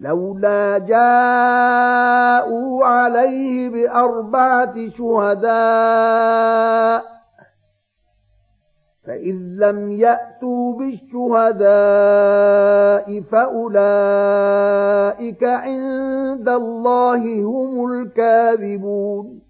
لولا جاءوا عليه بأربعة شهداء فإن لم يأتوا بالشهداء فأولئك عند الله هم الكاذبون.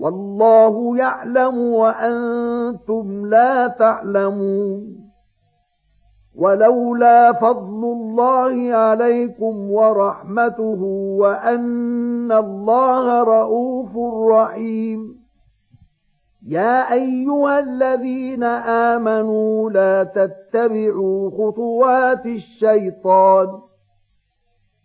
والله يعلم وأنتم لا تعلمون. ولولا فضل الله عليكم ورحمته وأن الله رؤوف رحيم. يا أيها الذين آمنوا لا تتبعوا خطوات الشيطان.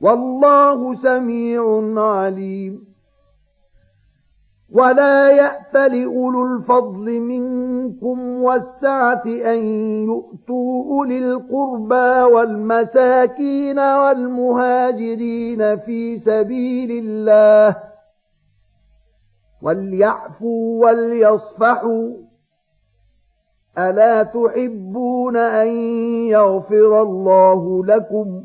والله سميع عليم. ولا يأت لأولو الفضل منكم والسعة أن يؤتوا أولي القربى والمساكين والمهاجرين في سبيل الله وليعفوا وليصفحوا. ألا تحبون أن يغفر الله لكم؟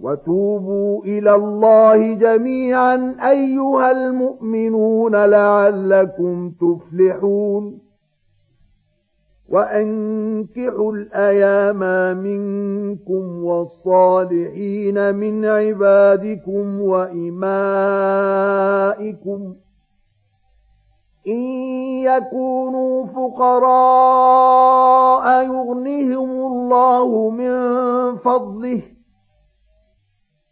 وتوبوا إلى الله جميعا أيها المؤمنون لعلكم تفلحون. وأنكحوا الأيام منكم والصالحين من عبادكم وإمائكم. إن يكونوا فقراء يغنهم الله من فضله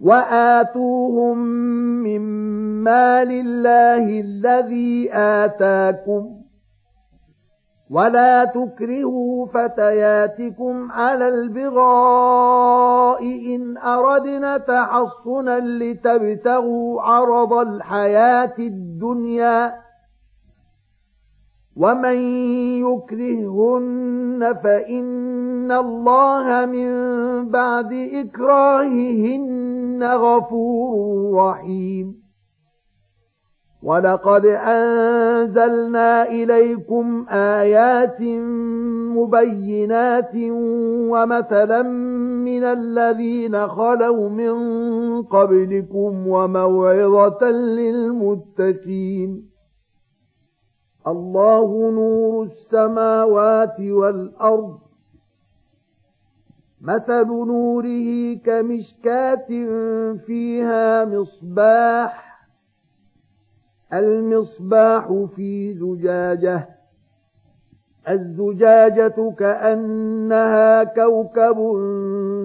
وآتوهم من مال الله الذي آتاكم ولا تكرهوا فتياتكم على البغاء إن أردنا تحصنا لتبتغوا عرض الحياة الدنيا ومن يكرهن فإن الله من بعد إكراههن غفور رحيم ولقد أنزلنا إليكم آيات مبينات ومثلا من الذين خلوا من قبلكم وموعظة للمتقين الله نور السماوات والأرض. مثل نوره كمشكاة فيها مصباح المصباح في زجاجة. الزجاجة كأنها كوكب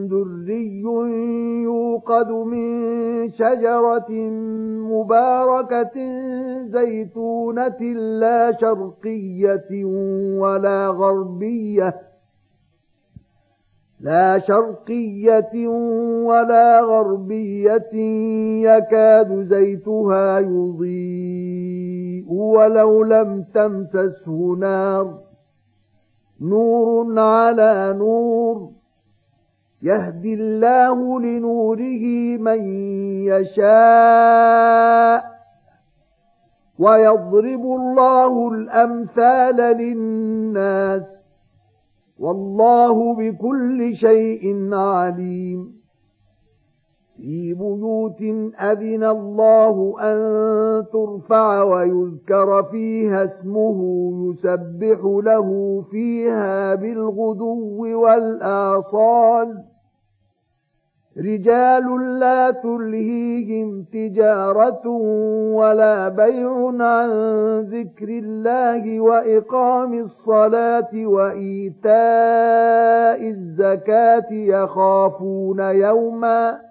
دري يوقد من شجرة مباركة زيتونة لا شرقية ولا غربية. لا شرقية ولا غربية يكاد زيتها يضيء ولو لم تمسسه نار. نور على نور. يهدي الله لنوره من يشاء. ويضرب الله الأمثال للناس. والله بكل شيء عليم. في بيوت أذن الله أن ترفع ويذكر فيها اسمه يسبح له فيها بالغدو والآصال. رجال لا تلهيهم تجارة ولا بيع عن ذكر الله وإقام الصلاة وإيتاء الزكاة يخافون يوما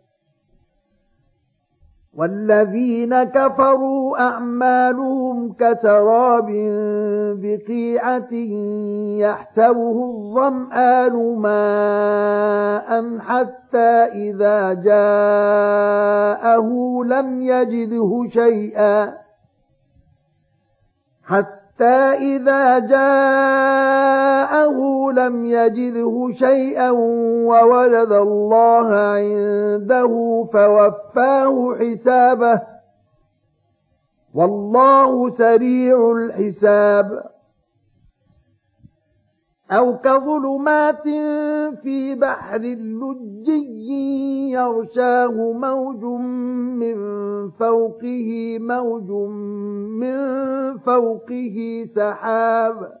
والذين كفروا أعمالهم كسراب بقيعة يحسبه الظمآن ماء حتى إذا جاءه لم يجده شيئا حتى إذا جاءه لم يجده شيئا ووجد الله عنده فوفاه حسابه. والله سريع الحساب. أو كظلمات في بحر لجي يغشاه موج من فوقه موج من فوقه سحاب.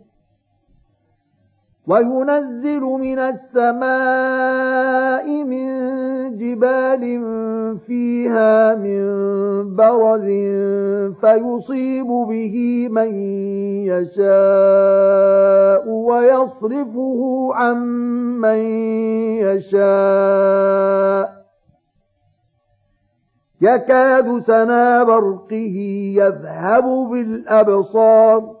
وينزل من السماء من جبال فيها من برد فيصيب به من يشاء ويصرفه عن من يشاء. يكاد سنا برقه يذهب بالأبصار.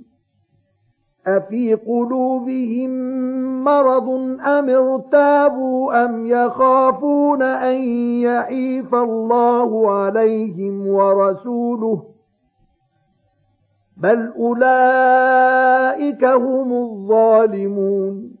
أفي قلوبهم مرض أم ارتابوا أم يخافون أن يحيف الله عليهم ورسوله بل أولئك هم الظالمون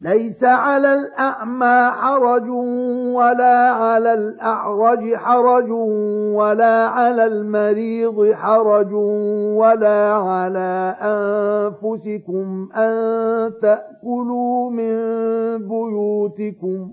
ليس على الأعمى حرج ولا على الأعرج حرج ولا على المريض حرج ولا على أنفسكم أن تأكلوا من بيوتكم